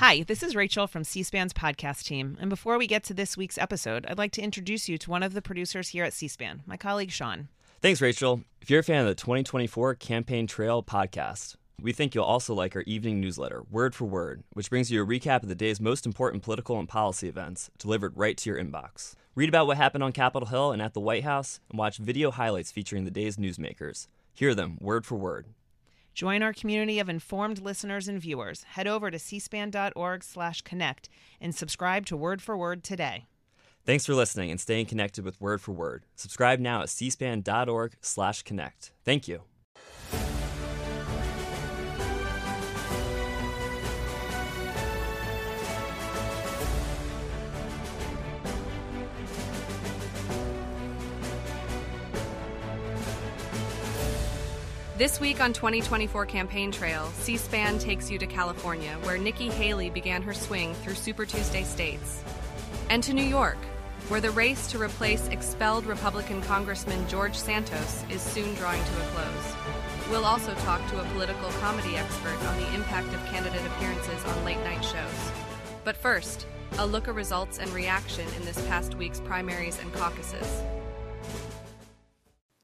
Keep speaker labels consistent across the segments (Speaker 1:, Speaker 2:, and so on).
Speaker 1: Hi, this is Rachel from C SPAN's podcast team. And before we get to this week's episode, I'd like to introduce you to one of the producers here at C SPAN, my colleague Sean.
Speaker 2: Thanks, Rachel. If you're a fan of the 2024 Campaign Trail podcast, we think you'll also like our evening newsletter, Word for Word, which brings you a recap of the day's most important political and policy events delivered right to your inbox. Read about what happened on Capitol Hill and at the White House, and watch video highlights featuring the day's newsmakers. Hear them word for word.
Speaker 1: Join our community of informed listeners and viewers. Head over to cspan.org/connect and subscribe to Word for Word today.
Speaker 2: Thanks for listening and staying connected with Word for Word. Subscribe now at cspan.org/connect. Thank you.
Speaker 3: This week on 2024 Campaign Trail, C SPAN takes you to California, where Nikki Haley began her swing through Super Tuesday states, and to New York, where the race to replace expelled Republican Congressman George Santos is soon drawing to a close. We'll also talk to a political comedy expert on the impact of candidate appearances on late night shows. But first, a look at results and reaction in this past week's primaries and caucuses.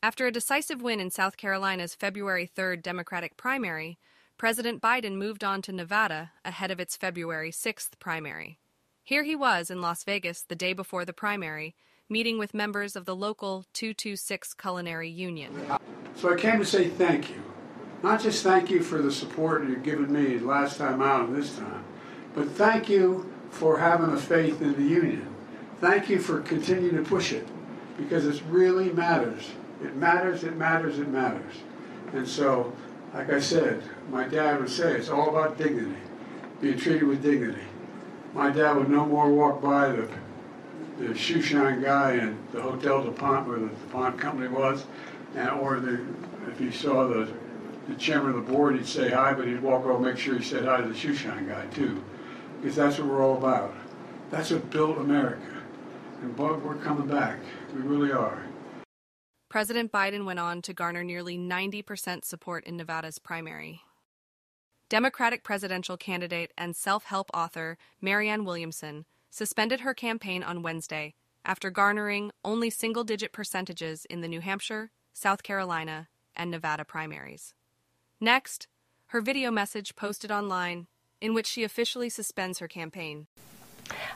Speaker 3: After a decisive win in South Carolina's February 3rd Democratic primary, President Biden moved on to Nevada ahead of its February 6th primary. Here he was in Las Vegas the day before the primary, meeting with members of the local 226 Culinary Union.
Speaker 4: So I came to say thank you. Not just thank you for the support you've given me last time out and this time, but thank you for having a faith in the union. Thank you for continuing to push it because it really matters. It matters, it matters, it matters. And so, like I said, my dad would say it's all about dignity, being treated with dignity. My dad would no more walk by the, the shoe shine guy in the Hotel DuPont where the DuPont company was, and, or the, if he saw the, the chairman of the board, he'd say hi, but he'd walk over and make sure he said hi to the shoe shine guy too. Because that's what we're all about. That's what built America. And boy, we're coming back. We really are.
Speaker 3: President Biden went on to garner nearly 90% support in Nevada's primary. Democratic presidential candidate and self help author Marianne Williamson suspended her campaign on Wednesday after garnering only single digit percentages in the New Hampshire, South Carolina, and Nevada primaries. Next, her video message posted online in which she officially suspends her campaign.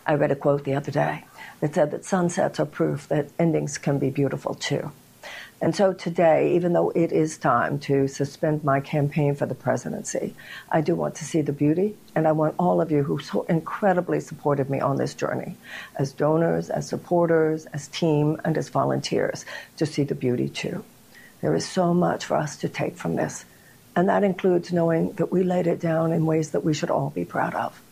Speaker 5: I read a quote the other day that said that sunsets are proof that endings can be beautiful too. And so today, even though it is time to suspend my campaign for the presidency, I do want to see the beauty, and I want all of you who so incredibly supported me on this journey, as donors, as supporters, as team, and as volunteers, to see the beauty too. There is so much for us to take from this, and that includes knowing that we laid it down in ways that we should all be proud of.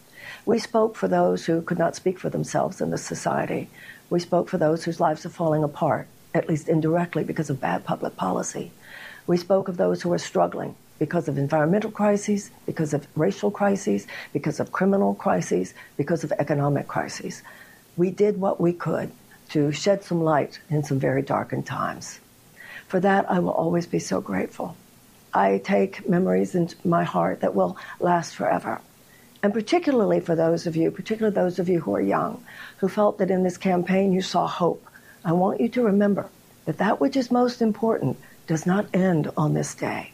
Speaker 5: We spoke for those who could not speak for themselves in this society. We spoke for those whose lives are falling apart at least indirectly, because of bad public policy. We spoke of those who are struggling because of environmental crises, because of racial crises, because of criminal crises, because of economic crises. We did what we could to shed some light in some very darkened times. For that, I will always be so grateful. I take memories into my heart that will last forever. And particularly for those of you, particularly those of you who are young, who felt that in this campaign you saw hope I want you to remember that that which is most important does not end on this day.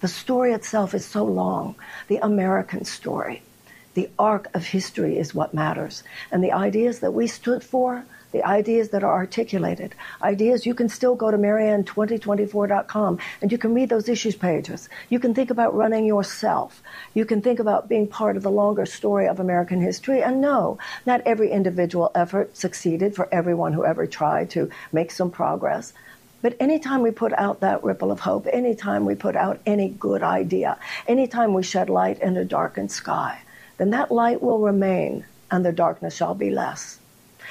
Speaker 5: The story itself is so long, the American story. The arc of history is what matters. And the ideas that we stood for, the ideas that are articulated, ideas you can still go to marianne2024.com and you can read those issues pages. You can think about running yourself. You can think about being part of the longer story of American history. And no, not every individual effort succeeded for everyone who ever tried to make some progress. But anytime we put out that ripple of hope, anytime we put out any good idea, anytime we shed light in a darkened sky, then that light will remain and the darkness shall be less.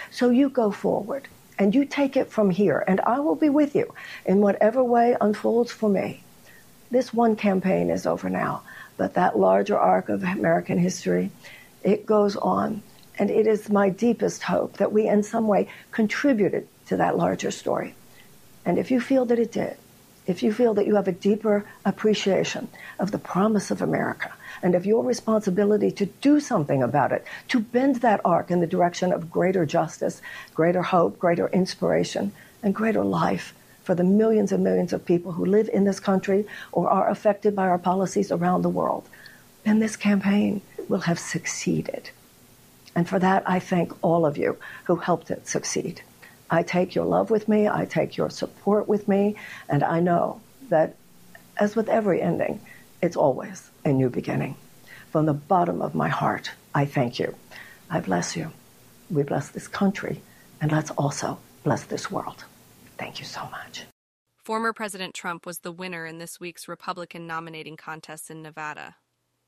Speaker 5: So you go forward and you take it from here, and I will be with you in whatever way unfolds for me. This one campaign is over now, but that larger arc of American history, it goes on. And it is my deepest hope that we in some way contributed to that larger story. And if you feel that it did, if you feel that you have a deeper appreciation of the promise of America and of your responsibility to do something about it, to bend that arc in the direction of greater justice, greater hope, greater inspiration, and greater life for the millions and millions of people who live in this country or are affected by our policies around the world, then this campaign will have succeeded. And for that, I thank all of you who helped it succeed. I take your love with me, I take your support with me, and I know that, as with every ending, it's always a new beginning. From the bottom of my heart, I thank you. I bless you. We bless this country, and let's also bless this world. Thank you so much.
Speaker 3: Former President Trump was the winner in this week's Republican nominating contest in Nevada.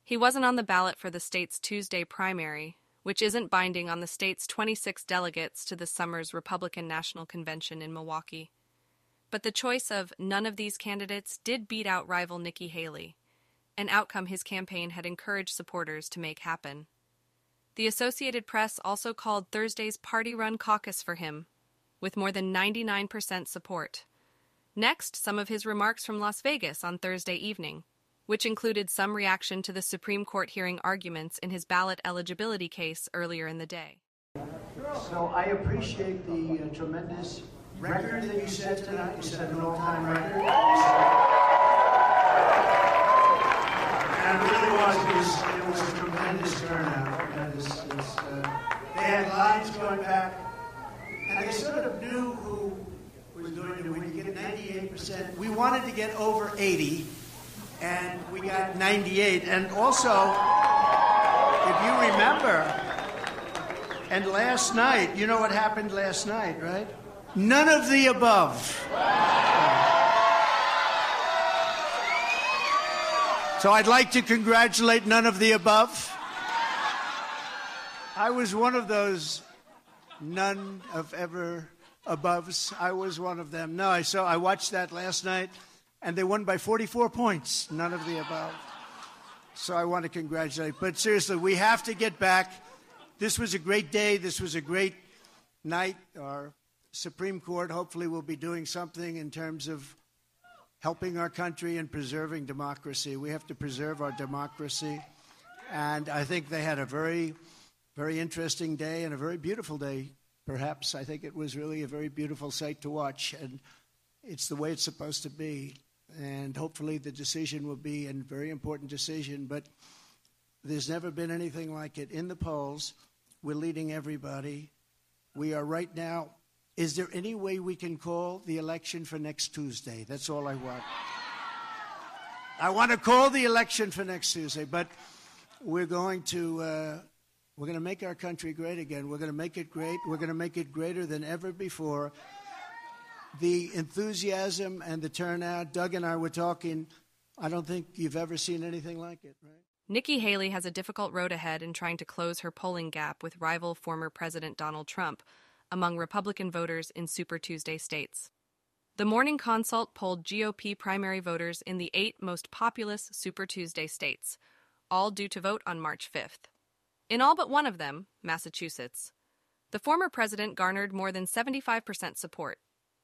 Speaker 3: He wasn't on the ballot for the state's Tuesday primary, which isn't binding on the state's 26 delegates to the summer's Republican National Convention in Milwaukee. But the choice of none of these candidates did beat out rival Nikki Haley, an outcome his campaign had encouraged supporters to make happen. The Associated Press also called Thursday's party run caucus for him, with more than 99% support. Next, some of his remarks from Las Vegas on Thursday evening which included some reaction to the Supreme Court hearing arguments in his ballot eligibility case earlier in the day.
Speaker 6: So I appreciate the uh, tremendous record that you set tonight. You set an all-time record. And it really was, it was, it a tremendous turnout. Uh, they had lines going back, and they sort of knew who was going to win. You get 98%. We wanted to get over 80 and we got 98. And also, if you remember, and last night, you know what happened last night, right? None of the above. So I'd like to congratulate none of the above. I was one of those none of ever aboves. I was one of them. No, I saw I watched that last night and they won by 44 points, none of the above. So I want to congratulate. But seriously, we have to get back. This was a great day. This was a great night. Our Supreme Court hopefully will be doing something in terms of helping our country and preserving democracy. We have to preserve our democracy. And I think they had a very, very interesting day and a very beautiful day, perhaps. I think it was really a very beautiful sight to watch. And it's the way it's supposed to be and hopefully the decision will be a very important decision. But there's never been anything like it. In the polls, we're leading everybody. We are right now. Is there any way we can call the election for next Tuesday? That's all I want. I want to call the election for next Tuesday, but we're going to uh, we're going to make our country great again. We're going to make it great. We're going to make it greater than ever before the enthusiasm and the turnout. Doug and I were talking. I don't think you've ever seen anything like it, right?
Speaker 3: Nikki Haley has a difficult road ahead in trying to close her polling gap with rival former President Donald Trump among Republican voters in Super Tuesday states. The Morning Consult polled GOP primary voters in the eight most populous Super Tuesday states, all due to vote on March 5th. In all but one of them, Massachusetts, the former president garnered more than 75% support,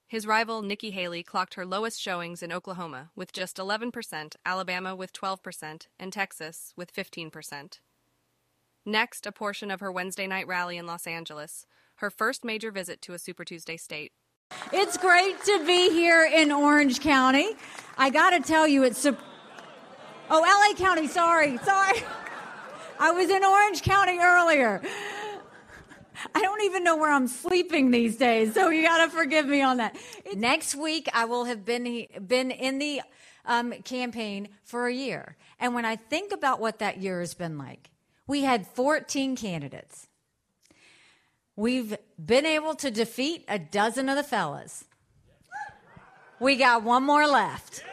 Speaker 3: his rival, Nikki Haley, clocked her lowest showings in Oklahoma with just 11%, Alabama with 12%, and Texas with 15%. Next, a portion of her Wednesday night rally in Los Angeles, her first major visit to a Super Tuesday state.
Speaker 7: It's great to be here in Orange County. I got to tell you, it's. Oh, LA County, sorry, sorry. I was in Orange County earlier. I don't even know where I'm sleeping these days, so you got to forgive me on that.
Speaker 8: It's- Next week, I will have been been in the um, campaign for a year, and when I think about what that year has been like, we had 14 candidates. We've been able to defeat a dozen of the fellas. We got one more left.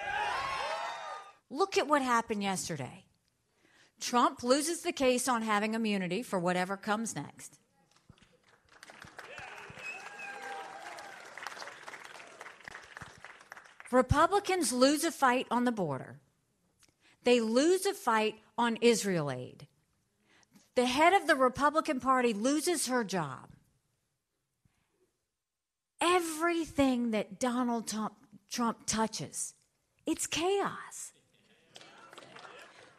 Speaker 8: Look at what happened yesterday. Trump loses the case on having immunity for whatever comes next. Republicans lose a fight on the border. They lose a fight on Israel aid. The head of the Republican Party loses her job. Everything that Donald Trump, Trump touches, it's chaos.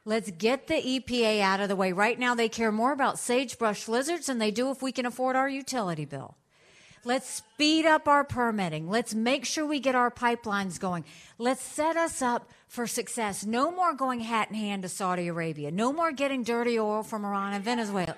Speaker 8: Let's get the EPA out of the way. Right now, they care more about sagebrush lizards than they do if we can afford our utility bill. Let's speed up our permitting. Let's make sure we get our pipelines going. Let's set us up for success. No more going hat in hand to Saudi Arabia. No more getting dirty oil from Iran and Venezuela.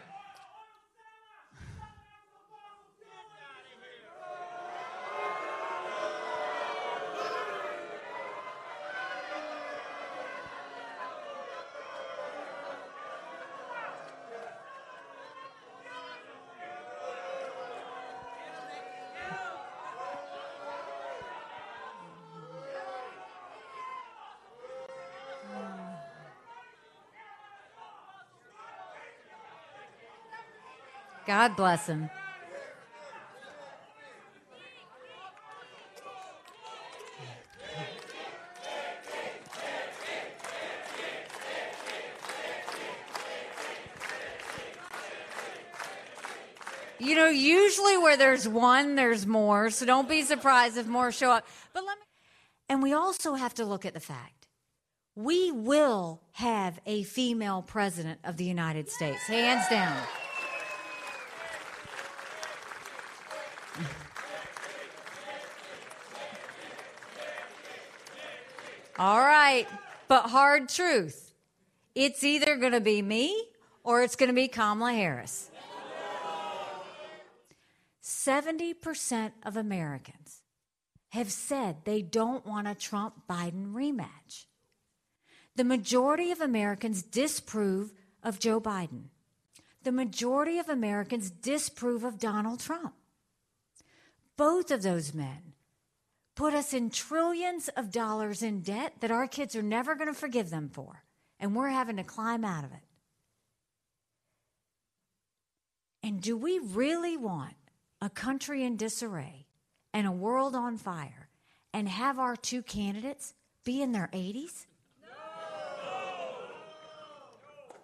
Speaker 8: God bless him. You know, usually where there's one, there's more. So don't be surprised if more show up. But let me, and we also have to look at the fact we will have a female president of the United States, hands down. All right, but hard truth. It's either going to be me or it's going to be Kamala Harris. 70% of Americans have said they don't want a Trump Biden rematch. The majority of Americans disapprove of Joe Biden. The majority of Americans disapprove of Donald Trump. Both of those men put us in trillions of dollars in debt that our kids are never going to forgive them for, and we're having to climb out of it. And do we really want a country in disarray and a world on fire and have our two candidates be in their 80s?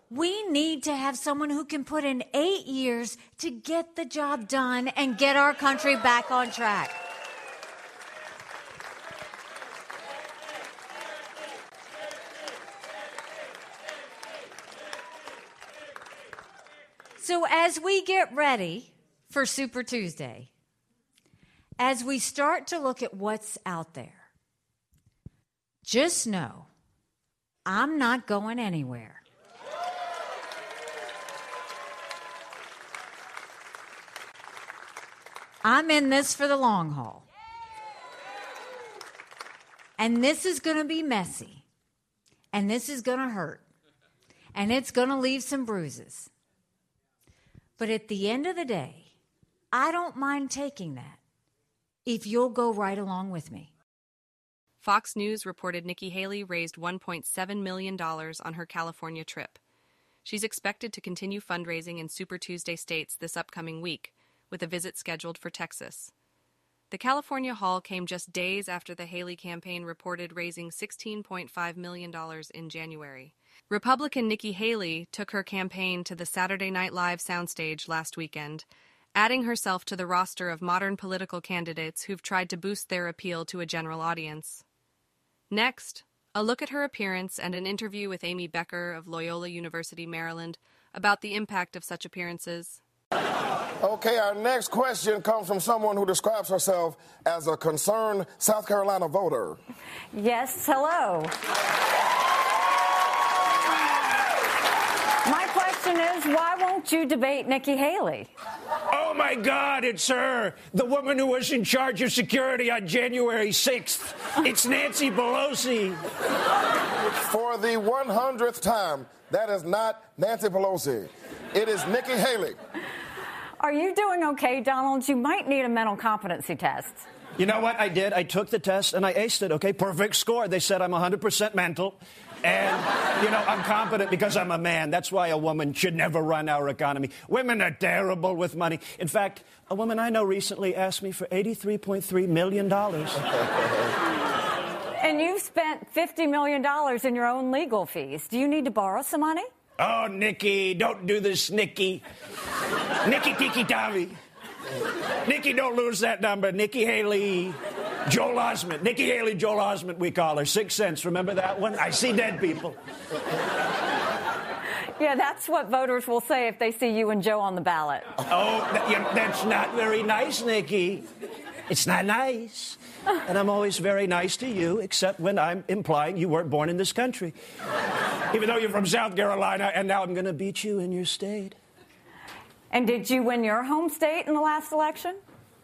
Speaker 8: We need to have someone who can put in eight years to get the job done and get our country back on track. So, as we get ready for Super Tuesday, as we start to look at what's out there, just know I'm not going anywhere. I'm in this for the long haul. And this is going to be messy. And this is going to hurt. And it's going to leave some bruises. But at the end of the day, I don't mind taking that if you'll go right along with me.
Speaker 3: Fox News reported Nikki Haley raised $1.7 million on her California trip. She's expected to continue fundraising in Super Tuesday states this upcoming week, with a visit scheduled for Texas. The California haul came just days after the Haley campaign reported raising $16.5 million in January. Republican Nikki Haley took her campaign to the Saturday Night Live soundstage last weekend, adding herself to the roster of modern political candidates who've tried to boost their appeal to a general audience. Next, a look at her appearance and an interview with Amy Becker of Loyola University, Maryland, about the impact of such appearances.
Speaker 9: Okay, our next question comes from someone who describes herself as a concerned South Carolina voter.
Speaker 10: Yes, hello. Question is why won't you debate Nikki Haley?
Speaker 11: Oh my God, it's her, the woman who was in charge of security on January 6th. It's Nancy Pelosi.
Speaker 9: For the 100th time, that is not Nancy Pelosi. It is Nikki Haley.
Speaker 10: Are you doing okay, Donald? You might need a mental competency test.
Speaker 11: You know what I did? I took the test and I aced it, okay? Perfect score. They said I'm 100% mental. And, you know, I'm competent because I'm a man. That's why a woman should never run our economy. Women are terrible with money. In fact, a woman I know recently asked me for $83.3 million.
Speaker 10: And you've spent $50 million in your own legal fees. Do you need to borrow some money?
Speaker 11: Oh, Nikki, don't do this, Nikki. Nikki Tiki Tavi. Nikki, don't lose that number. Nikki Haley, Joel Osment. Nikki Haley, Joel Osment, we call her. Sixth Sense. Remember that one? I see dead people.
Speaker 10: Yeah, that's what voters will say if they see you and Joe on the ballot.
Speaker 11: Oh, that, yeah, that's not very nice, Nikki. It's not nice. And I'm always very nice to you, except when I'm implying you weren't born in this country. Even though you're from South Carolina, and now I'm going to beat you in your state.
Speaker 10: And did you win your home state in the last election?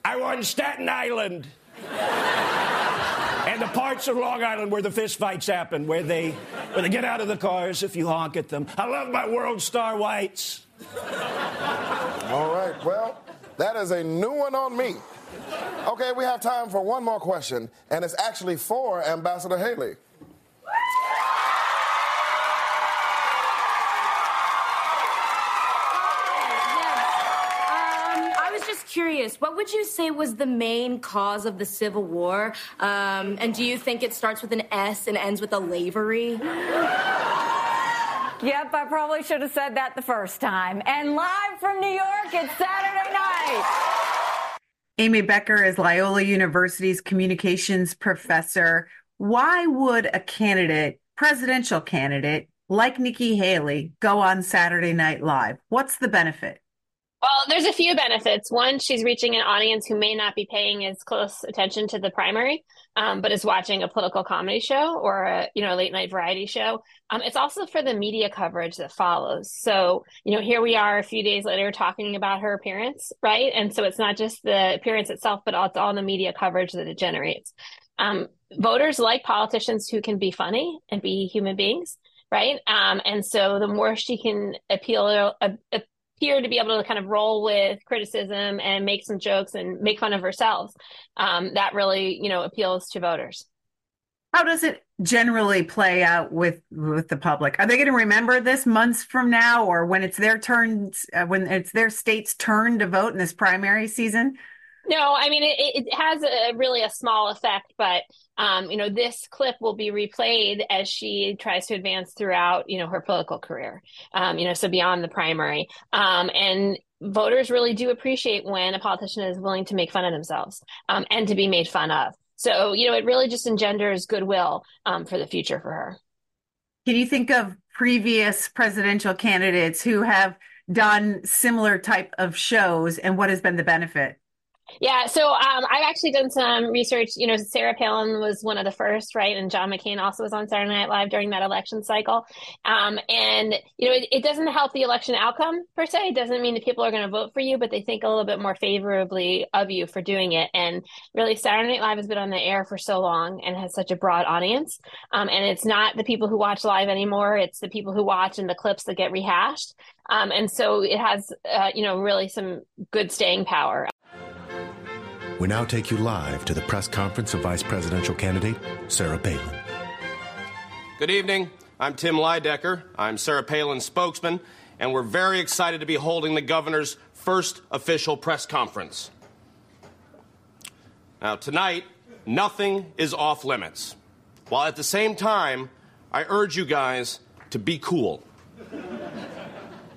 Speaker 11: I won Staten Island. And the parts of Long Island where the fistfights happen, where they, where they get out of the cars if you honk at them. I love my World Star Whites.
Speaker 9: All right, well, that is a new one on me. Okay, we have time for one more question, and it's actually for Ambassador Haley.
Speaker 12: Curious, what would you say was the main cause of the Civil War? Um, and do you think it starts with an S and ends with a lavery?
Speaker 10: Yep, I probably should have said that the first time. And live from New York, it's Saturday night.
Speaker 1: Amy Becker is Loyola University's communications professor. Why would a candidate, presidential candidate like Nikki Haley, go on Saturday Night Live? What's the benefit?
Speaker 13: Well, there's a few benefits. One, she's reaching an audience who may not be paying as close attention to the primary, um, but is watching a political comedy show or a you know late night variety show. Um, it's also for the media coverage that follows. So you know, here we are a few days later talking about her appearance, right? And so it's not just the appearance itself, but it's all the media coverage that it generates. Um, voters like politicians who can be funny and be human beings right? Um, and so the more she can appeal, uh, appear to be able to kind of roll with criticism and make some jokes and make fun of ourselves. um, that really, you know, appeals to voters.
Speaker 1: How does it generally play out with with the public? Are they going to remember this months from now, or when it's their turn, uh, when it's their state's turn to vote in this primary season?
Speaker 13: No, I mean it, it has a really a small effect, but um, you know this clip will be replayed as she tries to advance throughout you know her political career. Um, you know, so beyond the primary, um, and voters really do appreciate when a politician is willing to make fun of themselves um, and to be made fun of. So you know, it really just engenders goodwill um, for the future for her.
Speaker 1: Can you think of previous presidential candidates who have done similar type of shows, and what has been the benefit?
Speaker 13: Yeah, so um, I've actually done some research. You know, Sarah Palin was one of the first, right? And John McCain also was on Saturday Night Live during that election cycle. Um, and, you know, it, it, doesn't help the election outcome per se. It doesn't mean that people are going to vote for you, but they think a little bit more favorably of you for doing it. And really, Saturday Night Live has been on the air for so long and has such a broad audience. Um, and it's not the people who watch live anymore, it's the people who watch and the clips that get rehashed. Um, and so it has, uh, you know, really some good staying power.
Speaker 14: We now take you live to the press conference of Vice Presidential candidate Sarah Palin.
Speaker 15: Good evening. I'm Tim Leidecker. I'm Sarah Palin's spokesman, and we're very excited to be holding the governor's first official press conference. Now, tonight, nothing is off limits, while at the same time, I urge you guys to be cool.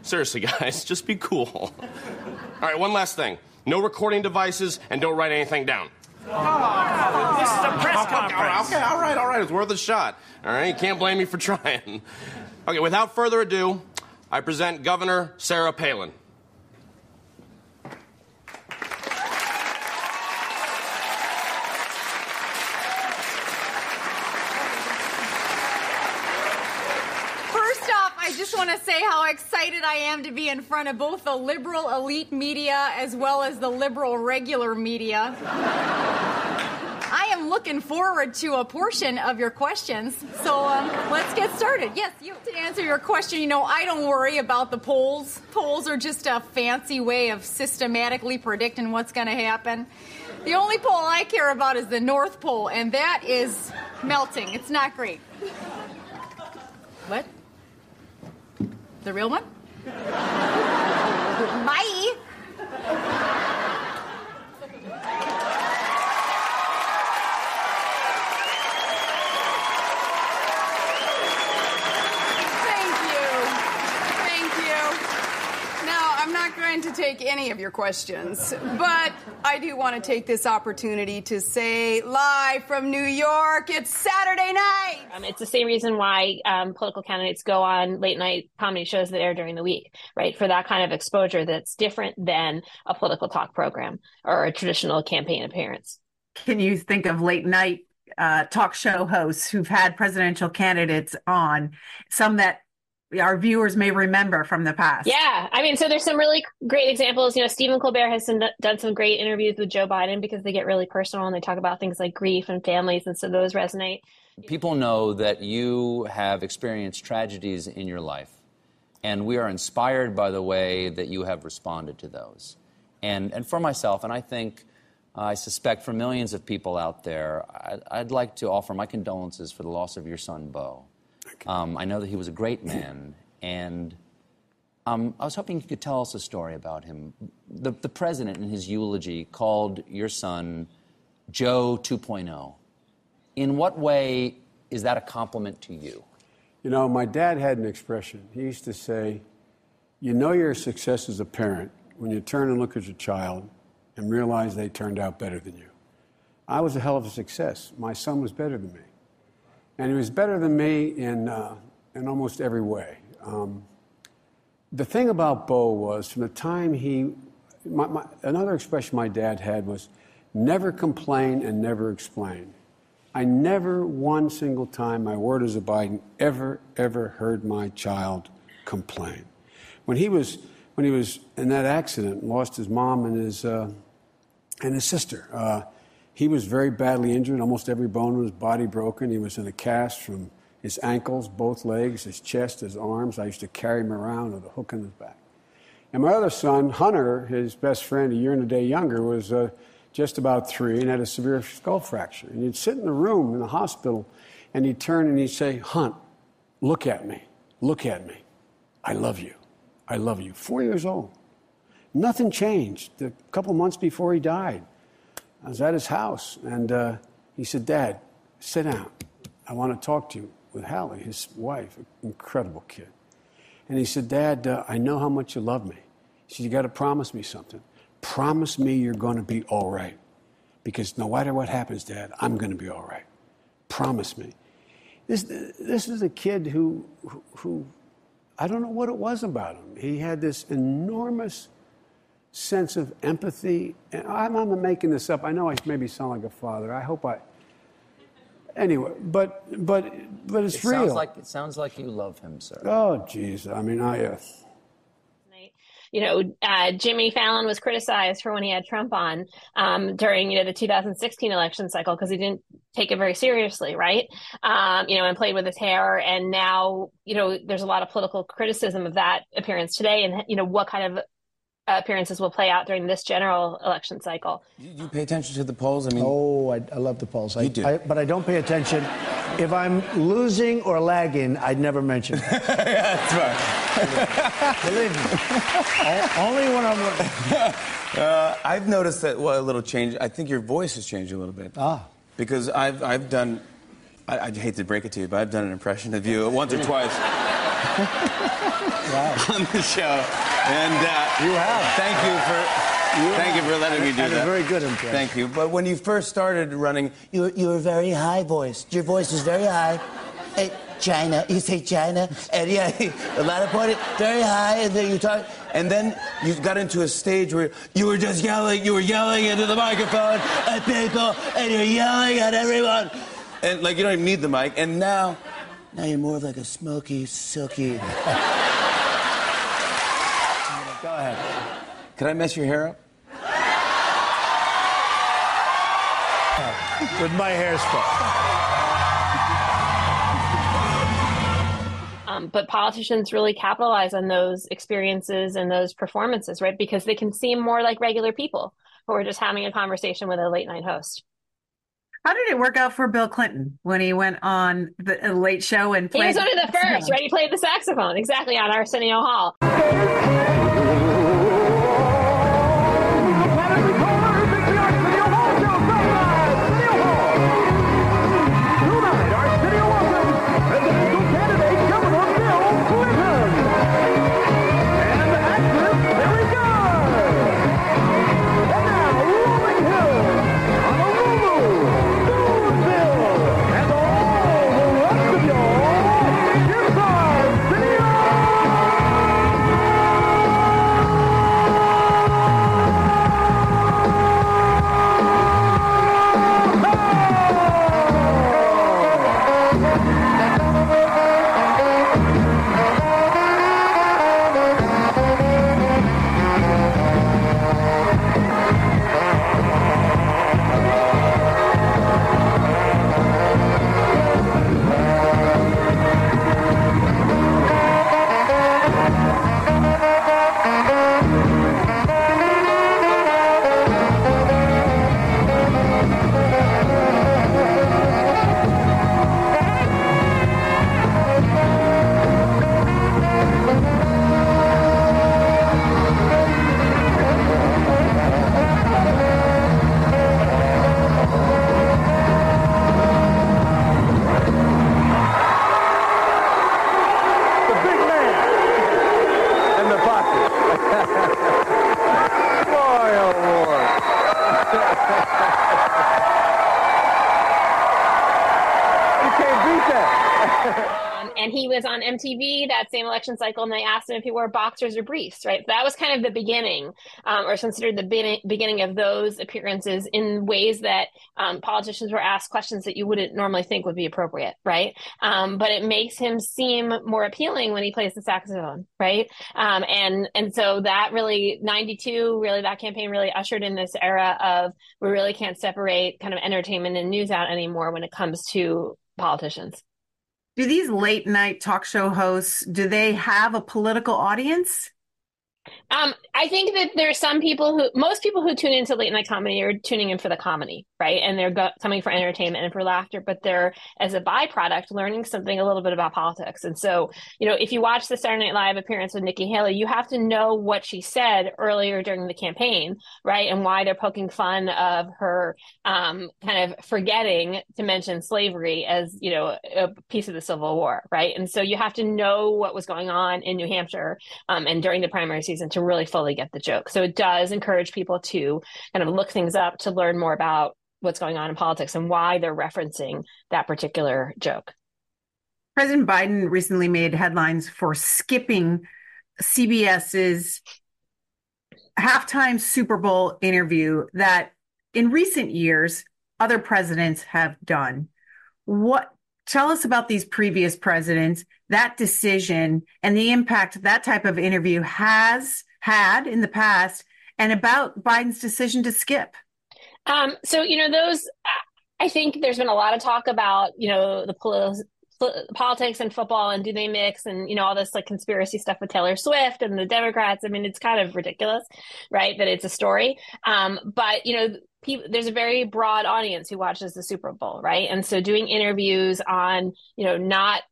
Speaker 15: Seriously, guys, just be cool. All right, one last thing. No recording devices, and don't write anything down.
Speaker 16: Oh, this is a press conference.
Speaker 15: Okay, all right, all right. It's worth a shot. All right, you can't blame me for trying. Okay, without further ado, I present Governor Sarah Palin.
Speaker 17: just want to say how excited I am to be in front of both the liberal elite media as well as the liberal regular media. I am looking forward to a portion of your questions. So um, let's get started. Yes, you, to answer your question, you know, I don't worry about the polls. Polls are just a fancy way of systematically predicting what's going to happen. The only pole I care about is the North Pole, and that is melting. It's not great. What? The real one? Bye.
Speaker 18: Going to take any of your questions, but I do want to take this opportunity to say live from New York, it's Saturday night.
Speaker 13: Um, it's the same reason why um, political candidates go on late night comedy shows that air during the week, right? For that kind of exposure that's different than a political talk program or a traditional campaign appearance.
Speaker 1: Can you think of late night uh, talk show hosts who've had presidential candidates on, some that our viewers may remember from the past.
Speaker 13: Yeah, I mean, so there's some really great examples. You know, Stephen Colbert has some, done some great interviews with Joe Biden because they get really personal and they talk about things like grief and families, and so those resonate.
Speaker 19: People know that you have experienced tragedies in your life, and we are inspired by the way that you have responded to those. And and for myself, and I think. I suspect for millions of people out there, I'd, I'd like to offer my condolences for the loss of your son, Bo. Um, I know that he was a great man, and um, I was hoping you could tell us a story about him. The, the president, in his eulogy, called your son Joe 2.0. In what way is that a compliment to you?
Speaker 4: You know, my dad had an expression. He used to say, You know you're success as a parent when you turn and look at your child and realize they turned out better than you. I was a hell of a success. My son was better than me. And he was better than me in, uh, in almost every way. Um, the thing about Bo was from the time he, my, my, another expression my dad had was never complain and never explain. I never one single time, my word a Biden, ever, ever heard my child complain. When he was, when he was in that accident, lost his mom and his, uh, and his sister, uh, he was very badly injured, almost every bone in his body broken. He was in a cast from his ankles, both legs, his chest, his arms. I used to carry him around with a hook in his back. And my other son, Hunter, his best friend, a year and a day younger, was uh, just about three and had a severe skull fracture. And he'd sit in the room in the hospital and he'd turn and he'd say, Hunt, look at me. Look at me. I love you. I love you. Four years old. Nothing changed. A couple months before he died, I was at his house and uh, he said, Dad, sit down. I want to talk to you with Hallie, his wife, incredible kid. And he said, Dad, uh, I know how much you love me. He said, You got to promise me something. Promise me you're going to be all right. Because no matter what happens, Dad, I'm going to be all right. Promise me. This, this is a kid who, who, who, I don't know what it was about him. He had this enormous sense of empathy. And I'm, I'm making this up. I know I maybe sound like a father. I hope I. Anyway, but but but it's
Speaker 19: it
Speaker 4: real.
Speaker 19: Sounds like, it sounds like you love him, sir.
Speaker 4: Oh, jeez. I mean, I. Uh,
Speaker 13: you know, uh, Jimmy Fallon was criticized for when he had Trump on um, during, you know, the 2016 election cycle because he didn't take it very seriously, right? Um, you know, and played with his hair. And now, you know, there's a lot of political criticism of that appearance today, and you know, what kind of appearances will play out during this general election cycle.
Speaker 20: Do you pay attention to the polls? I mean,
Speaker 21: oh, I, I love the polls.
Speaker 20: You
Speaker 21: I,
Speaker 20: do.
Speaker 21: I, but I don't pay attention. If I'm losing or lagging, I'd never mention. it.
Speaker 20: That's right.
Speaker 21: Believe me. O- Only when I'm.
Speaker 20: Uh, I've noticed that well, a little change. I think your voice has changed a little bit.
Speaker 21: Ah.
Speaker 20: Because I've I've done. I, I hate to break it to you, but I've done an impression of you once or twice on the show, and uh,
Speaker 21: you have.
Speaker 20: Thank you for.
Speaker 21: You
Speaker 20: Thank you for letting me do
Speaker 21: and
Speaker 20: that.
Speaker 21: a very good impression.
Speaker 20: Thank you. But when you first started running, you were, you were very high voiced. Your voice was very high. Hey, China. You say China. And yeah, a lot of point, very high. And then you talk. And then you got into a stage where you were just yelling. You were yelling into the microphone at people. And you're yelling at everyone. And like you don't even need the mic. And now, now you're more of like a smoky, silky.
Speaker 21: Go ahead.
Speaker 20: Could I mess your hair up?
Speaker 21: With my hairspray.
Speaker 13: Um, but politicians really capitalize on those experiences and those performances, right? Because they can seem more like regular people who are just having a conversation with a late night host.
Speaker 1: How did it work out for Bill Clinton when he went on the uh, Late Show and
Speaker 13: He
Speaker 1: played?
Speaker 13: was one of the first, right? He played the saxophone exactly on Arsenio Hall. MTV that same election cycle, and they asked him if he wore boxers or briefs, right? That was kind of the beginning, um, or considered the be- beginning of those appearances in ways that um, politicians were asked questions that you wouldn't normally think would be appropriate, right? Um, but it makes him seem more appealing when he plays the saxophone, right? Um, and and so that really, 92, really, that campaign really ushered in this era of we really can't separate kind of entertainment and news out anymore when it comes to politicians.
Speaker 1: Do these late night talk show hosts do they have a political audience?
Speaker 13: Um, I think that there are some people who, most people who tune into late night comedy are tuning in for the comedy, right? And they're go- coming for entertainment and for laughter, but they're, as a byproduct, learning something a little bit about politics. And so, you know, if you watch the Saturday Night Live appearance with Nikki Haley, you have to know what she said earlier during the campaign, right? And why they're poking fun of her um, kind of forgetting to mention slavery as, you know, a piece of the Civil War, right? And so you have to know what was going on in New Hampshire um, and during the primary season to really fully get the joke. So it does encourage people to kind of look things up to learn more about what's going on in politics and why they're referencing that particular joke.
Speaker 1: President Biden recently made headlines for skipping CBS's halftime Super Bowl interview that in recent years other presidents have done. What tell us about these previous presidents, that decision and the impact that type of interview has had in the past and about Biden's decision to skip?
Speaker 13: Um, so, you know, those, I think there's been a lot of talk about, you know, the politics and football and do they mix and, you know, all this like conspiracy stuff with Taylor Swift and the Democrats. I mean, it's kind of ridiculous, right? That it's a story. Um, but, you know, there's a very broad audience who watches the Super Bowl, right? And so doing interviews on, you know, not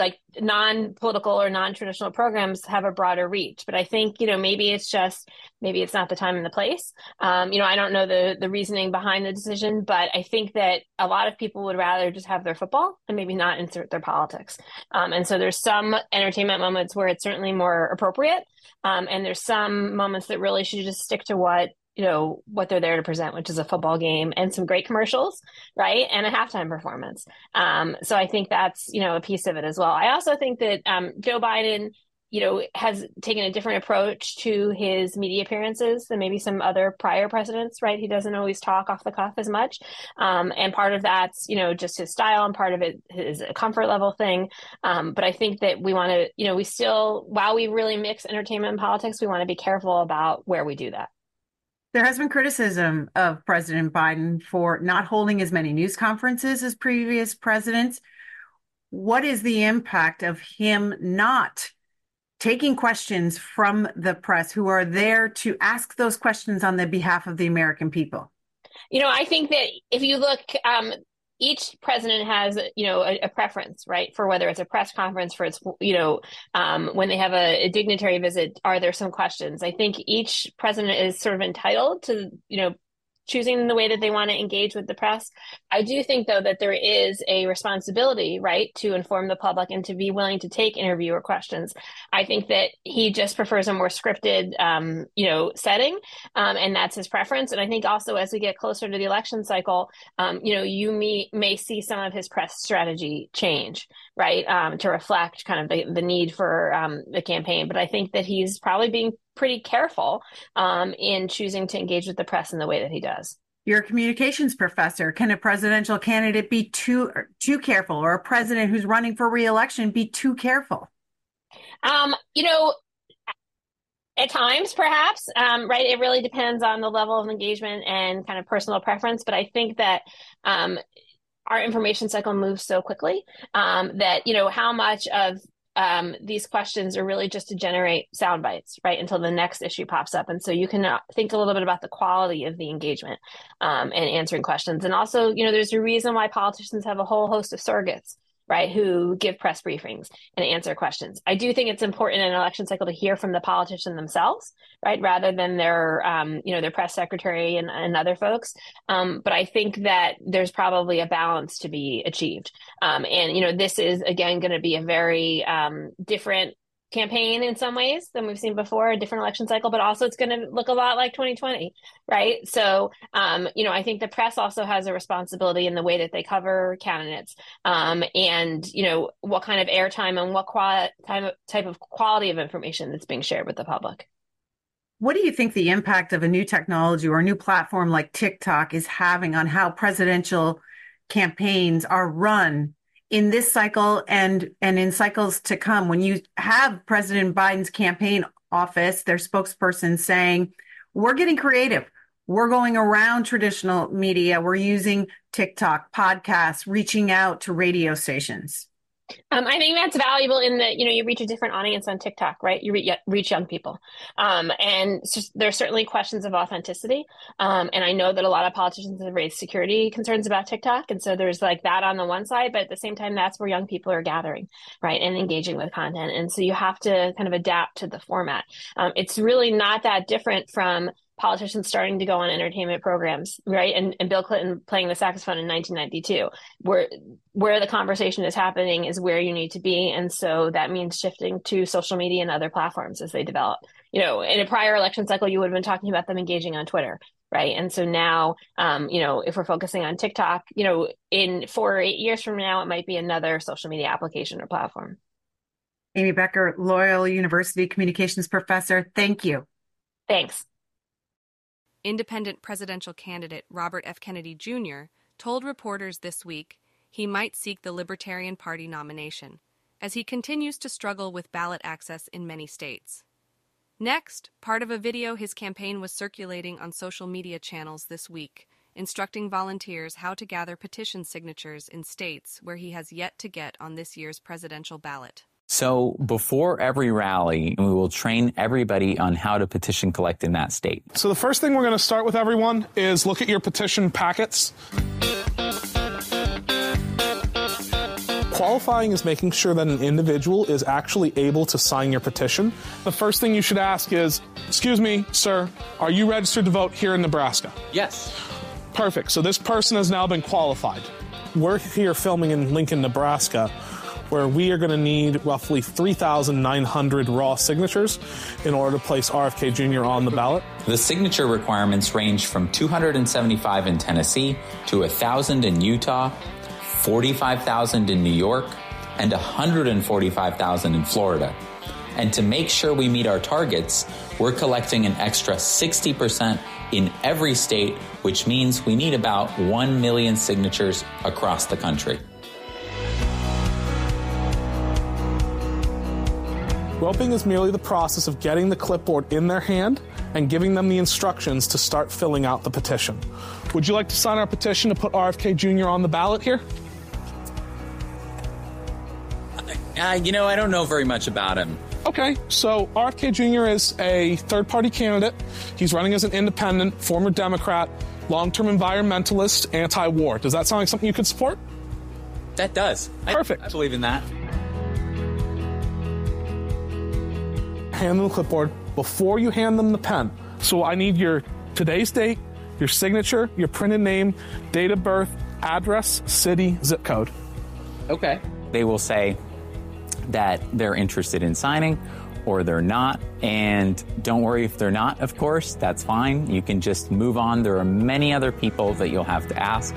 Speaker 13: like non-political or non-traditional programs have a broader reach. But i think you know maybe it's just maybe it's not the time and the place. Um, you know i don't know the the reasoning behind the decision but i think that a lot of people would rather just have their football and maybe not insert their politics. Um, and so there's some entertainment moments where it's certainly more appropriate. Um, and there's some moments that really should just stick to what you know what they're there to present which is a football game and some great commercials right? And a halftime performance. Um, so i think that's you know a piece of it as well. I also think that um, joe biden you know has taken a different approach to his media appearances than maybe some other prior presidents right? He doesn't always talk off the cuff as much. Um, and part of that's you know just his style and part of it is a comfort level thing. Um, but i think that we want to you know we still while we really mix entertainment and politics we want to be careful about where we do that
Speaker 1: there has been criticism of President Biden for not holding as many news conferences as previous presidents. What is the impact of him not taking questions from the press who are there to ask those questions on the behalf of the American people?
Speaker 13: You know, I think that if you look, um, each president has you know a, a, preference right? For whether it's a press conference for its you know um, when they have a, a, dignitary visit are there some questions? I think each president is sort of entitled to you know choosing the way that they want to engage with the press. I do think, though, that there is a responsibility, right, to inform the public and to be willing to take interviewer questions. I think that he just prefers a more scripted, um, you know, setting, um, and that's his preference. And I think also as we get closer to the election cycle, um, you know, you may, may see some of his press strategy change, right, um, to reflect kind of the, the need for um, the campaign. But I think that he's probably being pretty careful um, in choosing to engage with the press in the way that he does.
Speaker 1: You're a communications professor. Can a presidential candidate be too too careful, or a president who's running for reelection be too careful?
Speaker 13: Um, you know, at times, perhaps, um, right? It really depends on the level of engagement and kind of personal preference. But I think that um, our information cycle moves so quickly um, that you know how much of um, these questions are really just to generate sound bites, right, until the next issue pops up. And so you can uh, think a little bit about the quality of the engagement um, and answering questions. And also, you know, there's a reason why politicians have a whole host of surrogates right, who give press briefings and answer questions. I do think it's important in an election cycle to hear from the politician themselves, right, rather than their, um, you know, their press secretary and, and other folks. Um, but I think that there's probably a balance to be achieved. Um, and, you know, this is, again, going to be a very um, different campaign in some ways than we've seen before, a different election cycle, but also it's going to look a lot like 2020, right? So, um, you know, I think the press also has a responsibility in the way that they cover candidates, um, and you know what kind of airtime and what quali- type of quality of information that's being shared with the public.
Speaker 1: What do you think the impact of a new technology or a new platform like TikTok is having on how presidential campaigns are run in this cycle and and in cycles to come. When you have President Biden's campaign office their spokesperson saying we're getting creative. We're going around traditional media. We're using TikTok podcasts reaching out to radio stations
Speaker 13: um, I think that's valuable in that you know you reach a different audience on TikTok, right? You re- reach young people, um, and so there's certainly questions of authenticity. Um, and I know that a lot of politicians have raised security concerns about TikTok, and so there's like that on the one side, but at the same time, that's where young people are gathering, right, and engaging with content. And so you have to kind of adapt to the format. Um, it's really not that different from politicians starting to go on entertainment programs, right? And, and Bill Clinton playing the saxophone in 1992, where where the conversation is happening is where you need to be, and so that means shifting to social media and other platforms as they develop. You know, in a prior election cycle, you would have been talking about them engaging on Twitter, right? And so now, um, you know, if we're focusing on TikTok, you know, in four or eight years from now, it might be another social media application or platform.
Speaker 1: Amy Becker, Loyola University communications professor. Thank you.
Speaker 13: Thanks.
Speaker 3: Independent presidential candidate Robert F. Kennedy Jr. told reporters this week he might seek the Libertarian Party nomination, as he continues to struggle with ballot access in many states. Next, part of a video his campaign was circulating on social media channels this week, instructing volunteers how to gather petition signatures in states where he has yet to get on this year's presidential ballot.
Speaker 22: So before every rally, we will train everybody on how to petition collect in that state.
Speaker 23: So the first thing we're going to start with everyone is look at your petition packets. Qualifying is making sure that an individual is actually able to sign your petition. The first thing you should ask is, excuse me, sir, are you registered to vote here in Nebraska?
Speaker 22: Yes.
Speaker 23: Perfect. So this person has now been qualified. We're here filming in Lincoln, Nebraska where we are going to need roughly 3,900 raw signatures in order to place RFK Jr. on the ballot.
Speaker 22: The signature requirements range from 275 in Tennessee to 1,000 in Utah, 45,000 in New York, and 145,000 in Florida. And to make sure we meet our targets, we're collecting an extra 60% in every state, which means we need about 1 million signatures across the country.
Speaker 23: Roping is merely the process of getting the clipboard in their hand and giving them the instructions to start filling out the petition. Would you like to sign our petition to put RFK Jr. on the ballot here?
Speaker 22: Uh, you know, I don't know very much about him.
Speaker 23: Okay, so RFK Jr. is a third party candidate. He's running as an independent, former Democrat, long term environmentalist, anti war. Does that sound like something you could support?
Speaker 22: That does.
Speaker 23: Perfect.
Speaker 22: I, I believe in that.
Speaker 23: Hand them the clipboard before you hand them the pen. So I need your today's date, your signature, your printed name, date of birth, address, city, zip code.
Speaker 22: Okay. They will say that they're interested in signing or they're not. And don't worry if they're not, of course, that's fine. You can just move on. There are many other people that you'll have to ask.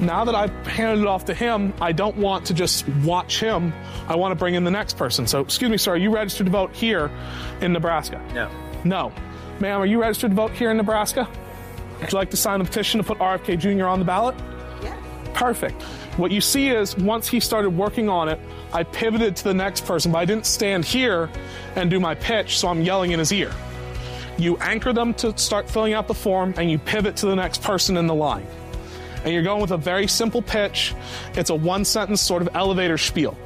Speaker 23: Now that I've handed it off to him, I don't want to just watch him. I want to bring in the next person. So, excuse me, sir, are you registered to vote here in Nebraska?
Speaker 22: No.
Speaker 23: No. Ma'am, are you registered to vote here in Nebraska? Would you like to sign the petition to put RFK Jr. on the ballot?
Speaker 1: Yes.
Speaker 23: Perfect. What you see is once he started working on it, I pivoted to the next person, but I didn't stand here and do my pitch, so I'm yelling in his ear. You anchor them to start filling out the form, and you pivot to the next person in the line and you're going with a very simple pitch. It's a one sentence sort of elevator spiel.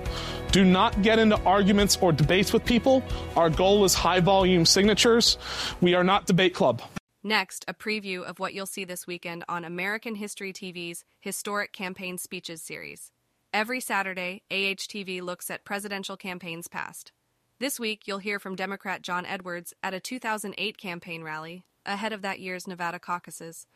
Speaker 23: Do not get into arguments or debates with people. Our goal is high volume signatures. We are not debate club.
Speaker 3: Next, a preview of what you'll see this weekend on American History TV's Historic Campaign Speeches series. Every Saturday, AHTV looks at presidential campaigns past. This week, you'll hear from Democrat John Edwards at a 2008 campaign rally ahead of that year's Nevada caucuses,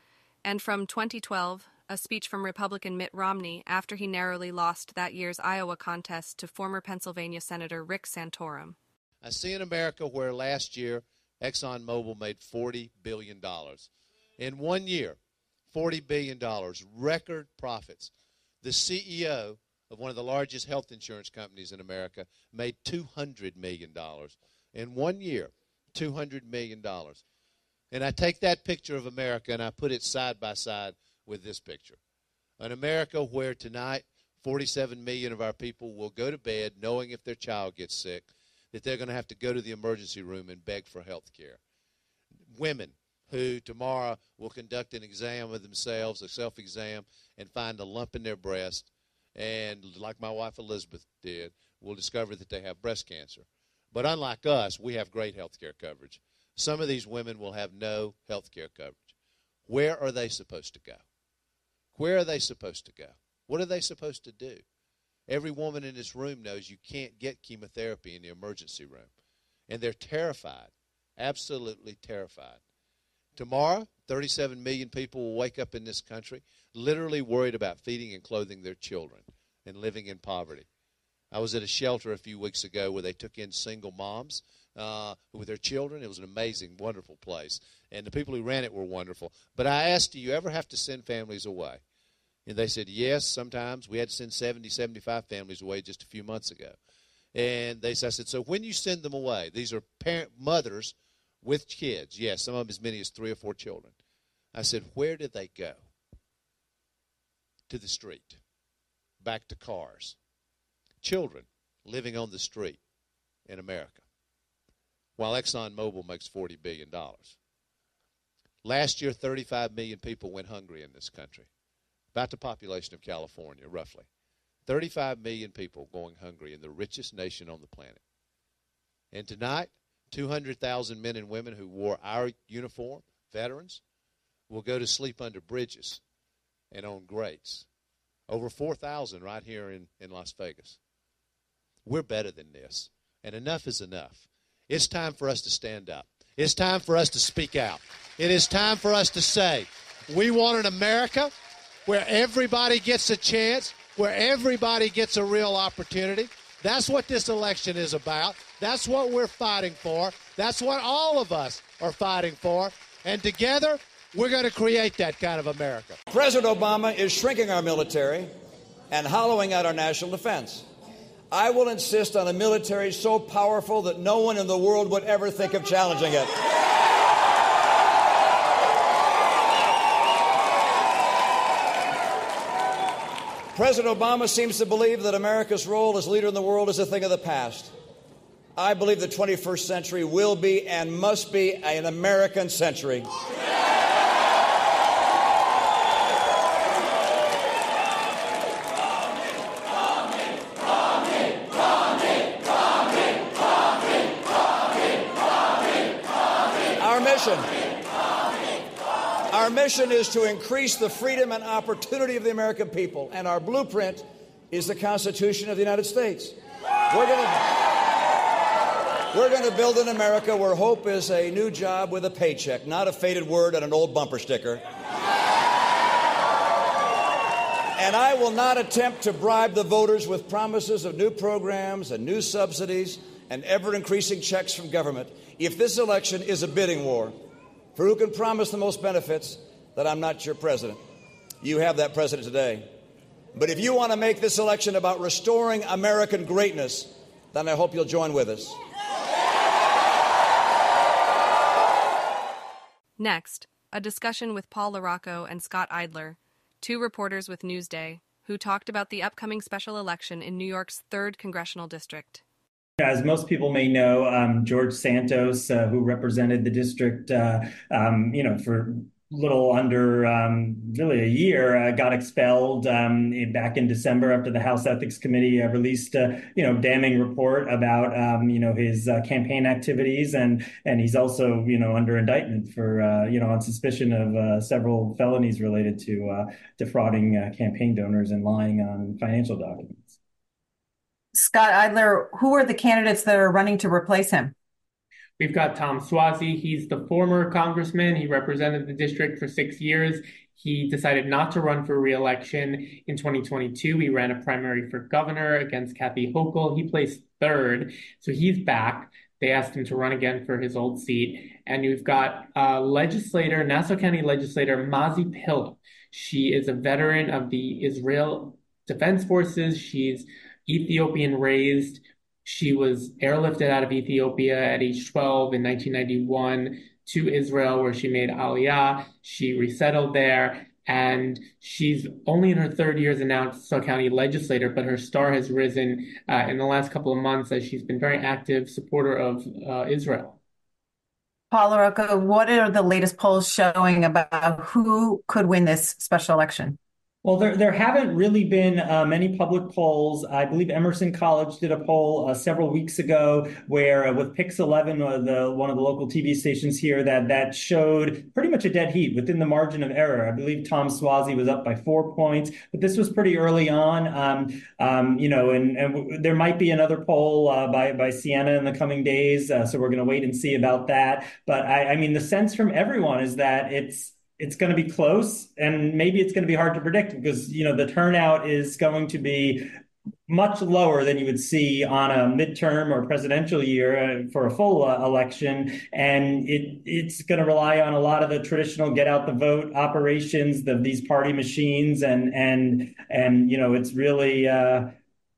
Speaker 3: and from 2012, a speech from Republican Mitt Romney after he narrowly lost that year's Iowa contest to former Pennsylvania Senator Rick Santorum.
Speaker 24: I see an America where last year ExxonMobil made $40 billion. In one year, $40 billion, record profits. The CEO of one of the largest health insurance companies in America made $200 million. In one year, $200 million. And I take that picture of America and I put it side by side with this picture. An America where tonight 47 million of our people will go to bed knowing if their child gets sick that they're going to have to go to the emergency room and beg for health care. Women who tomorrow will conduct an exam of themselves, a self exam, and find a lump in their breast, and like my wife Elizabeth did, will discover that they have breast cancer. But unlike us, we have great health care coverage. Some of these women will have no health care coverage. Where are they supposed to go? Where are they supposed to go? What are they supposed to do? Every woman in this room knows you can't get chemotherapy in the emergency room. And they're terrified, absolutely terrified. Tomorrow, 37 million people will wake up in this country literally worried about feeding and clothing their children and living in poverty. I was at a shelter a few weeks ago where they took in single moms uh, with their children. It was an amazing, wonderful place. And the people who ran it were wonderful. But I asked, do you ever have to send families away? And they said, yes, sometimes. We had to send 70, 75 families away just a few months ago. And they said, I said, so when you send them away, these are parent mothers with kids. Yes, some of them as many as three or four children. I said, where did they go? To the street, back to cars. Children living on the street in America, while ExxonMobil makes $40 billion. Last year, 35 million people went hungry in this country, about the population of California, roughly. 35 million people going hungry in the richest nation on the planet. And tonight, 200,000 men and women who wore our uniform, veterans, will go to sleep under bridges and on grates. Over 4,000 right here in, in Las Vegas. We're better than this. And enough is enough. It's time for us to stand up. It's time for us to speak out. It is time for us to say, we want an America where everybody gets a chance, where everybody gets a real opportunity. That's what this election is about. That's what we're fighting for. That's what all of us are fighting for. And together, we're going to create that kind of America.
Speaker 25: President Obama is shrinking our military and hollowing out our national defense. I will insist on a military so powerful that no one in the world would ever think of challenging it. President Obama seems to believe that America's role as leader in the world is a thing of the past. I believe the 21st century will be and must be an American century. Our mission is to increase the freedom and opportunity of the American people, and our blueprint is the Constitution of the United States. We're going to. We're going to build an America where hope is a new job with a paycheck, not a faded word on an old bumper sticker. And I will not attempt to bribe the voters with promises of new programs and new subsidies and ever increasing checks from government. If this election is a bidding war for who can promise the most benefits, then I'm not your president. You have that president today. But if you want to make this election about restoring American greatness, then I hope you'll join with us.
Speaker 3: Next, a discussion with Paul LaRocco and Scott Eidler, two reporters with Newsday, who talked about the upcoming special election in New York's 3rd Congressional District.
Speaker 26: As most people may know, um, George Santos, uh, who represented the district, uh, um, you know, for little under um, really a year, uh, got expelled um, back in December after the House Ethics Committee uh, released a you know damning report about um, you know his uh, campaign activities, and and he's also you know under indictment for uh, you know on suspicion of uh, several felonies related to uh, defrauding campaign donors and lying on financial documents.
Speaker 1: Scott Eidler, who are the candidates that are running to replace him?
Speaker 27: We've got Tom Suozzi. He's the former congressman. He represented the district for six years. He decided not to run for reelection in 2022. He ran a primary for governor against Kathy Hochul. He placed third, so he's back. They asked him to run again for his old seat. And you've got uh, legislator, Nassau County legislator Mazi Pilip. She is a veteran of the Israel Defense Forces. She's Ethiopian raised. She was airlifted out of Ethiopia at age 12 in 1991 to Israel, where she made Aliyah. She resettled there, and she's only in her third year as a Nassau County legislator, but her star has risen uh, in the last couple of months as she's been very active supporter of uh, Israel.
Speaker 1: Paula LaRocco, what are the latest polls showing about who could win this special election?
Speaker 26: Well, there, there haven't really been uh, many public polls. I believe Emerson College did a poll uh, several weeks ago where, uh, with Pix 11, uh, the, one of the local TV stations here, that, that showed pretty much a dead heat within the margin of error. I believe Tom Suozzi was up by four points, but this was pretty early on. Um, um, you know, and, and w- there might be another poll uh, by, by Siena in the coming days, uh, so we're going to wait and see about that. But I, I mean, the sense from everyone is that it's it's going to be close and maybe it's going to be hard to predict because you know the turnout is going to be much lower than you would see on a midterm or presidential year uh, for a full uh, election. And it it's going to rely on a lot of the traditional get out the vote operations of these party machines and and and you know it's really uh,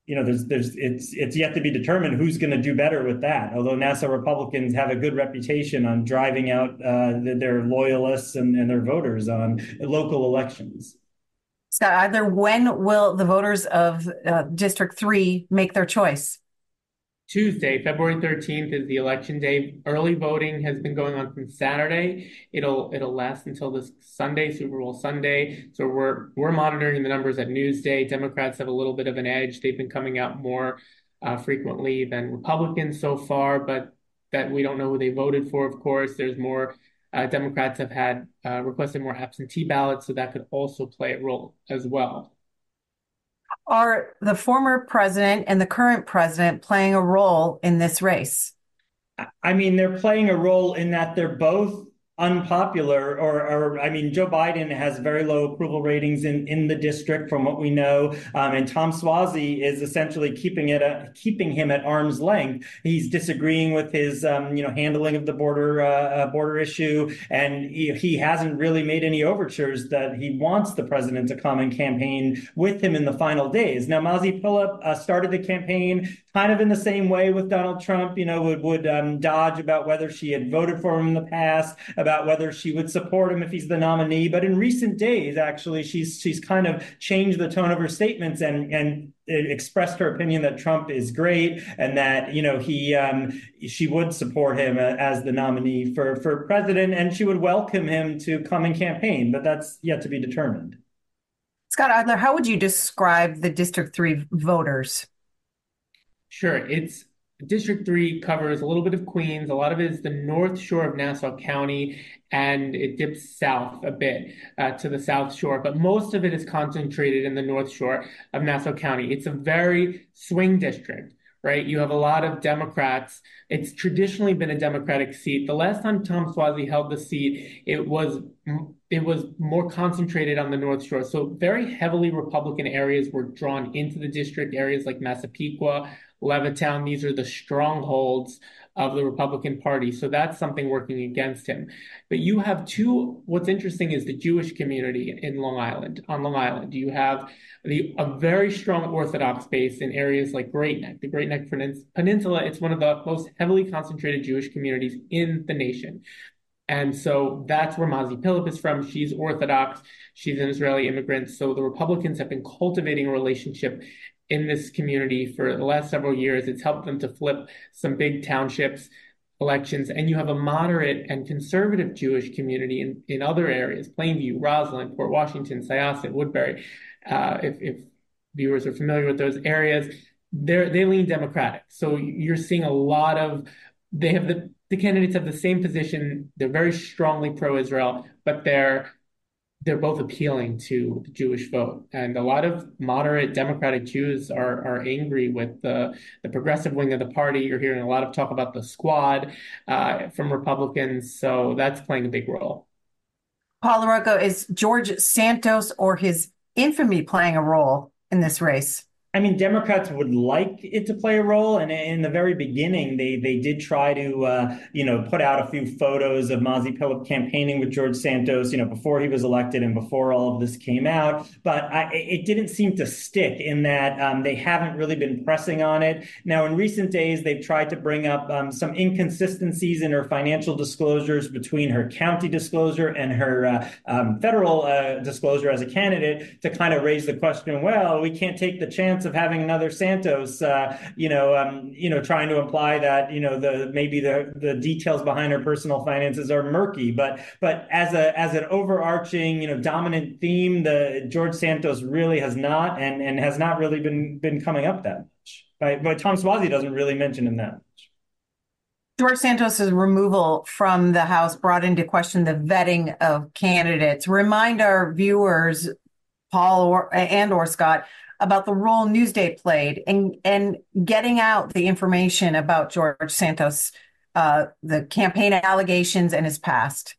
Speaker 26: you know, there's there's it's it's yet to be determined who's going to do better with that. Although Nassau Republicans have a good reputation on driving out uh, their loyalists and, and their voters on local elections.
Speaker 1: Scott Eidler when will the voters of uh, District Three make their choice?
Speaker 27: Tuesday, February 13th is the election day. Early voting has been going on from Saturday. It'll it'll last until this Sunday, Super Bowl Sunday. So we're we're monitoring the numbers at Newsday. Democrats have a little bit of an edge. They've been coming out more uh, frequently than Republicans so far, but that we don't know who they voted for. Of course, there's more. Uh, Democrats have had uh, requested more absentee ballots, so that could also play a role as well.
Speaker 1: Are the former president and the current president playing a role in this race?
Speaker 26: I mean, they're playing a role in that they're both unpopular or, or I mean, Joe Biden has very low approval ratings in, in the district from what we know. Um, and Tom Suozzi is essentially keeping it, a, keeping him at arm's length. He's disagreeing with his, um, you know, handling of the border, uh, uh, border issue. And he, he hasn't really made any overtures that he wants the president to come and campaign with him in the final days. Now, Mazi Pilip uh, started the campaign kind of in the same way with Donald Trump, you know, would, would um, dodge about whether she had voted for him in the past, about whether she would support him if he's the nominee. But in recent days, actually, she's she's kind of changed the tone of her statements and and expressed her opinion that Trump is great and that you know he um, she would support him as the nominee for for president and she would welcome him to come and campaign. But that's yet to be determined.
Speaker 1: Scott Eidler, how would you describe the District Three voters?
Speaker 27: Sure, it's District 3 covers a little bit of Queens. A lot of it is the north shore of Nassau County, and it dips south a bit uh, to the south shore, but most of it is concentrated in the north shore of Nassau County. It's a very swing district, right? You have a lot of Democrats. It's traditionally been a Democratic seat. The last time Tom Suozzi held the seat, it was it was more concentrated on the North Shore. So very heavily Republican areas were drawn into the district, areas like Massapequa, Levittown. These are the strongholds of the Republican Party. So that's something working against him. But you have two, what's interesting is the Jewish community in Long Island, on Long Island. You have the, a very strong Orthodox base in areas like Great Neck, the Great Neck Peninsula. It's one of the most heavily concentrated Jewish communities in the nation. And so that's where Mazi Pilip is from. She's Orthodox. She's an Israeli immigrant. So the Republicans have been cultivating a relationship in this community for the last several years. It's helped them to flip some big townships elections. And you have a moderate and conservative Jewish community in, in other areas, Plainview, Roslyn, Port Washington, Syosset, Woodbury. Uh, if, if viewers are familiar with those areas, they they lean Democratic. So you're seeing a lot of, they have the, the candidates have the same position. They're very strongly pro-Israel, but they're they're both appealing to the Jewish vote. And a lot of moderate Democratic Jews are, are angry with the, the progressive wing of the party. You're hearing a lot of talk about the squad uh, from Republicans. So that's playing a big role.
Speaker 1: Paul LaRocco, is George Santos or his infamy playing a role in this race?
Speaker 26: I mean, Democrats would like it to play a role, and in the very beginning, they they did try to, uh, you know, put out a few photos of Mazi Pilip campaigning with George Santos, you know, before he was elected and before all of this came out. But I, it didn't seem to stick in that um, they haven't really been pressing on it. Now, in recent days, they've tried to bring up um, some inconsistencies in her financial disclosures between her county disclosure and her uh, um, federal uh, disclosure as a candidate to kind of raise the question. Well, we can't take the chance of having another Santos, uh, you know, um, you know, trying to imply that you know the maybe the the details behind her personal finances are murky. But but as a as an overarching you know dominant theme, the George Santos really has not and and has not really been been coming up that much. Right? But Tom Suozzi doesn't really mention him that much.
Speaker 1: George Santos's removal from the House brought into question the vetting of candidates. Remind our viewers, Paul or, and or Scott, about the role Newsday played in and getting out the information about George Santos, uh, the campaign allegations and his past.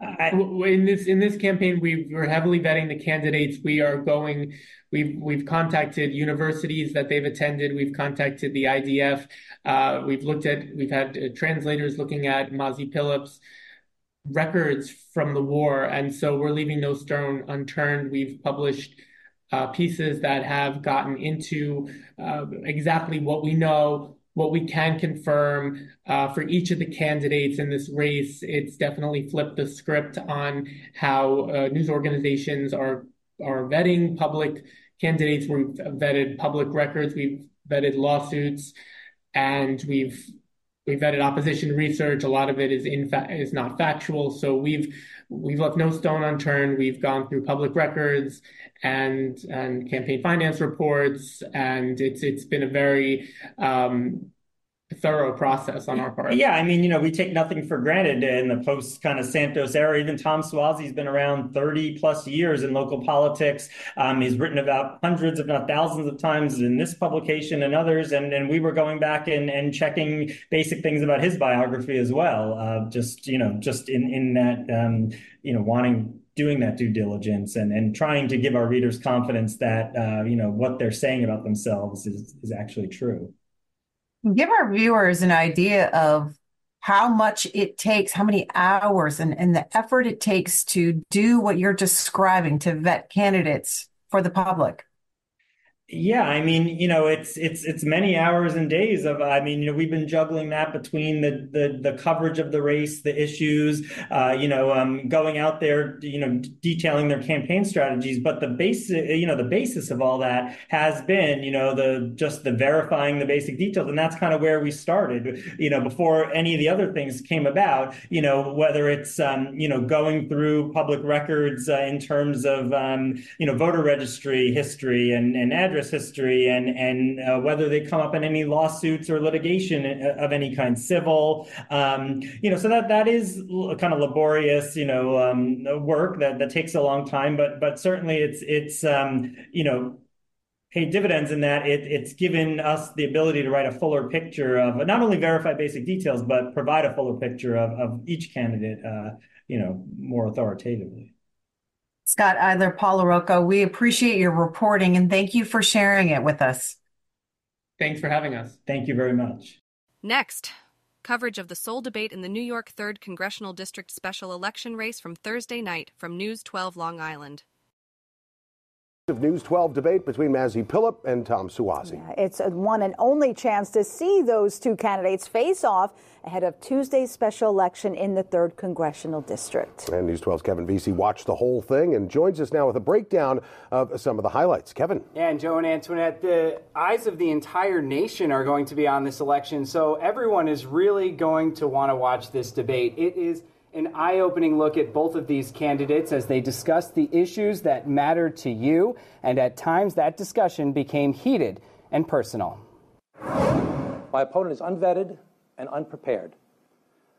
Speaker 27: in this in this campaign, we we're heavily vetting the candidates. We are going. We've we've contacted universities that they've attended. We've contacted the IDF. Uh, we've looked at. We've had uh, translators looking at Mazi Pilip's records from the war, and so we're leaving no stone unturned. We've published uh, pieces that have gotten into uh, exactly what we know, what we can confirm uh, for each of the candidates in this race. It's definitely flipped the script on how uh, news organizations are are vetting public candidates. We've vetted public records. We've vetted lawsuits, and we've we've vetted opposition research. A lot of it is in fa- is not factual. So we've we've left no stone unturned. We've gone through public records and and campaign finance reports, and it's it's been a very um, thorough process on our part.
Speaker 26: Yeah, I mean, you know, we take nothing for granted in the post kind of Santos era. Even Tom Suozzi's been around 30 plus years in local politics. Um, he's written about hundreds, if not thousands of times in this publication and others. And, and we were going back and, and checking basic things about his biography as well. Uh, just, you know, just in, in that, um, you know, wanting doing that due diligence and, and trying to give our readers confidence that uh, you know what they're saying about themselves is, is actually true
Speaker 1: give our viewers an idea of how much it takes, how many hours and, and the effort it takes to do what you're describing to vet candidates for the public.
Speaker 26: Yeah, I mean, you know, it's it's it's many hours and days of. I mean, you know, we've been juggling that between the the, the coverage of the race, the issues, uh, you know, um, going out there, you know, detailing their campaign strategies. But the basic, you know, the basis of all that has been, you know, the just the verifying the basic details, and that's kind of where we started. You know, before any of the other things came about. You know, whether it's um, you know going through public records uh, in terms of um, you know voter registry history and and address history and and uh, whether they come up in any lawsuits or litigation uh, of any kind, civil. Um, you know, so that that is kind of laborious, you know, um, work that that takes a long time. But but certainly it's it's um, you know paid dividends in that it, it's given us the ability to write a fuller picture of not only verify basic details but provide a fuller picture of, of each candidate uh, you know more authoritatively
Speaker 1: Scott Eidler, Paul LaRocco, we appreciate your reporting and thank you for sharing it with us.
Speaker 27: Thanks for having us.
Speaker 26: Thank you very much.
Speaker 3: Next, coverage of the sole debate in the New York 3rd Congressional District special election race from Thursday night from News 12 Long Island
Speaker 28: of News 12 debate between Mazi Pilip and Tom Suozzi.
Speaker 29: Yeah, it's a one and only chance to see those two candidates face off ahead of Tuesday's special election in the 3rd Congressional District.
Speaker 28: And News 12's Kevin Veazey watched the whole thing and joins us now with a breakdown of some of the highlights. Kevin.
Speaker 30: And Joe and Antoinette, the eyes of the entire nation are going to be on this election, so everyone is really going to want to watch this debate. It is an eye opening look at both of these candidates as they discuss the issues that matter to you, and at times that discussion became heated and personal.
Speaker 31: My opponent is unvetted and unprepared.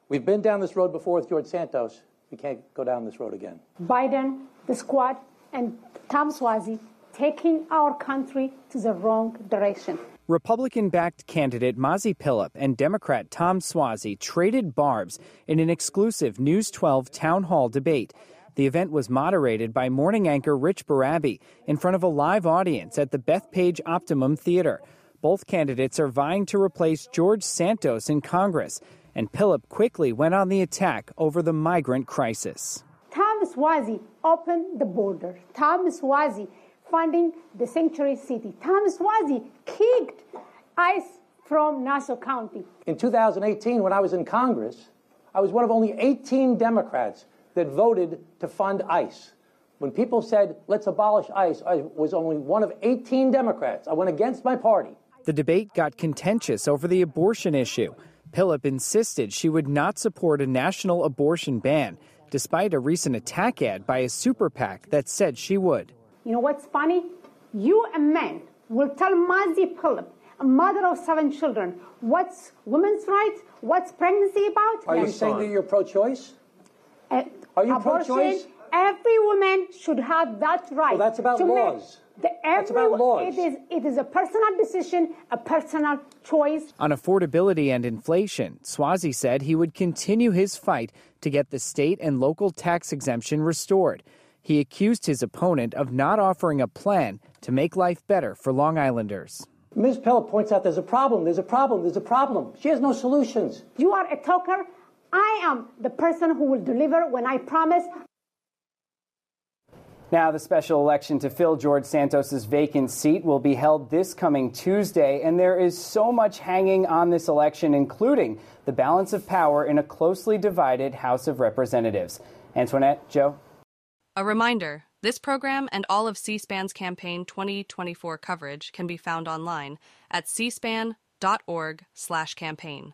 Speaker 31: We've been down this road before with George Santos.
Speaker 32: We can't go down this road again.
Speaker 33: Biden, the squad, and Tom Suozzi taking our country to the wrong direction.
Speaker 34: Republican backed candidate Mazi Pilip and Democrat Tom Suozzi traded barbs in an exclusive News 12 town hall debate. The event was moderated by morning anchor Rich Barabe in front of a live audience at the Bethpage Optimum Theater. Both candidates are vying to replace George Santos in Congress, and Pilip quickly went on the attack over the migrant crisis.
Speaker 33: Tom Suozzi opened the border. Tom Suozzi funding the sanctuary city. Tom Suozzi kicked ICE from Nassau County.
Speaker 32: In 2018, when I was in Congress, I was one of only 18 Democrats that voted to fund ICE. When people said, let's abolish ICE, I was only one of 18 Democrats. I went against my party.
Speaker 34: The debate got contentious over the abortion issue. Pilip insisted she would not support a national abortion ban, despite a recent attack ad by a super PAC that said she would.
Speaker 33: You know what's funny? You, a man, will tell Mazi Pilip, a mother of seven children, what's women's rights, what's pregnancy about?
Speaker 32: Are you saying that you're pro choice?
Speaker 33: Uh,
Speaker 32: Are you pro-choice?
Speaker 33: Every woman should have that right.
Speaker 32: Well, that's about
Speaker 33: to
Speaker 32: laws.
Speaker 33: Make the,
Speaker 32: That's about laws.
Speaker 33: It is, it is a personal decision, a personal choice.
Speaker 34: On affordability and inflation, Suozzi said he would continue his fight to get the state and local tax exemption restored. He accused his opponent of not offering a plan to make life better for Long Islanders.
Speaker 32: Ms. Pilip points out there's a problem, there's a problem, there's a problem. She has no solutions.
Speaker 33: You are a talker. I am the person who will deliver when I promise.
Speaker 30: Now, the special election to fill George Santos's vacant seat will be held this coming Tuesday, and there is so much hanging on this election, including the balance of power in a closely divided House of Representatives. Antoinette, Joe?
Speaker 3: A reminder this program and all of C SPAN's campaign 2024 coverage can be found online at cspan.org/campaign.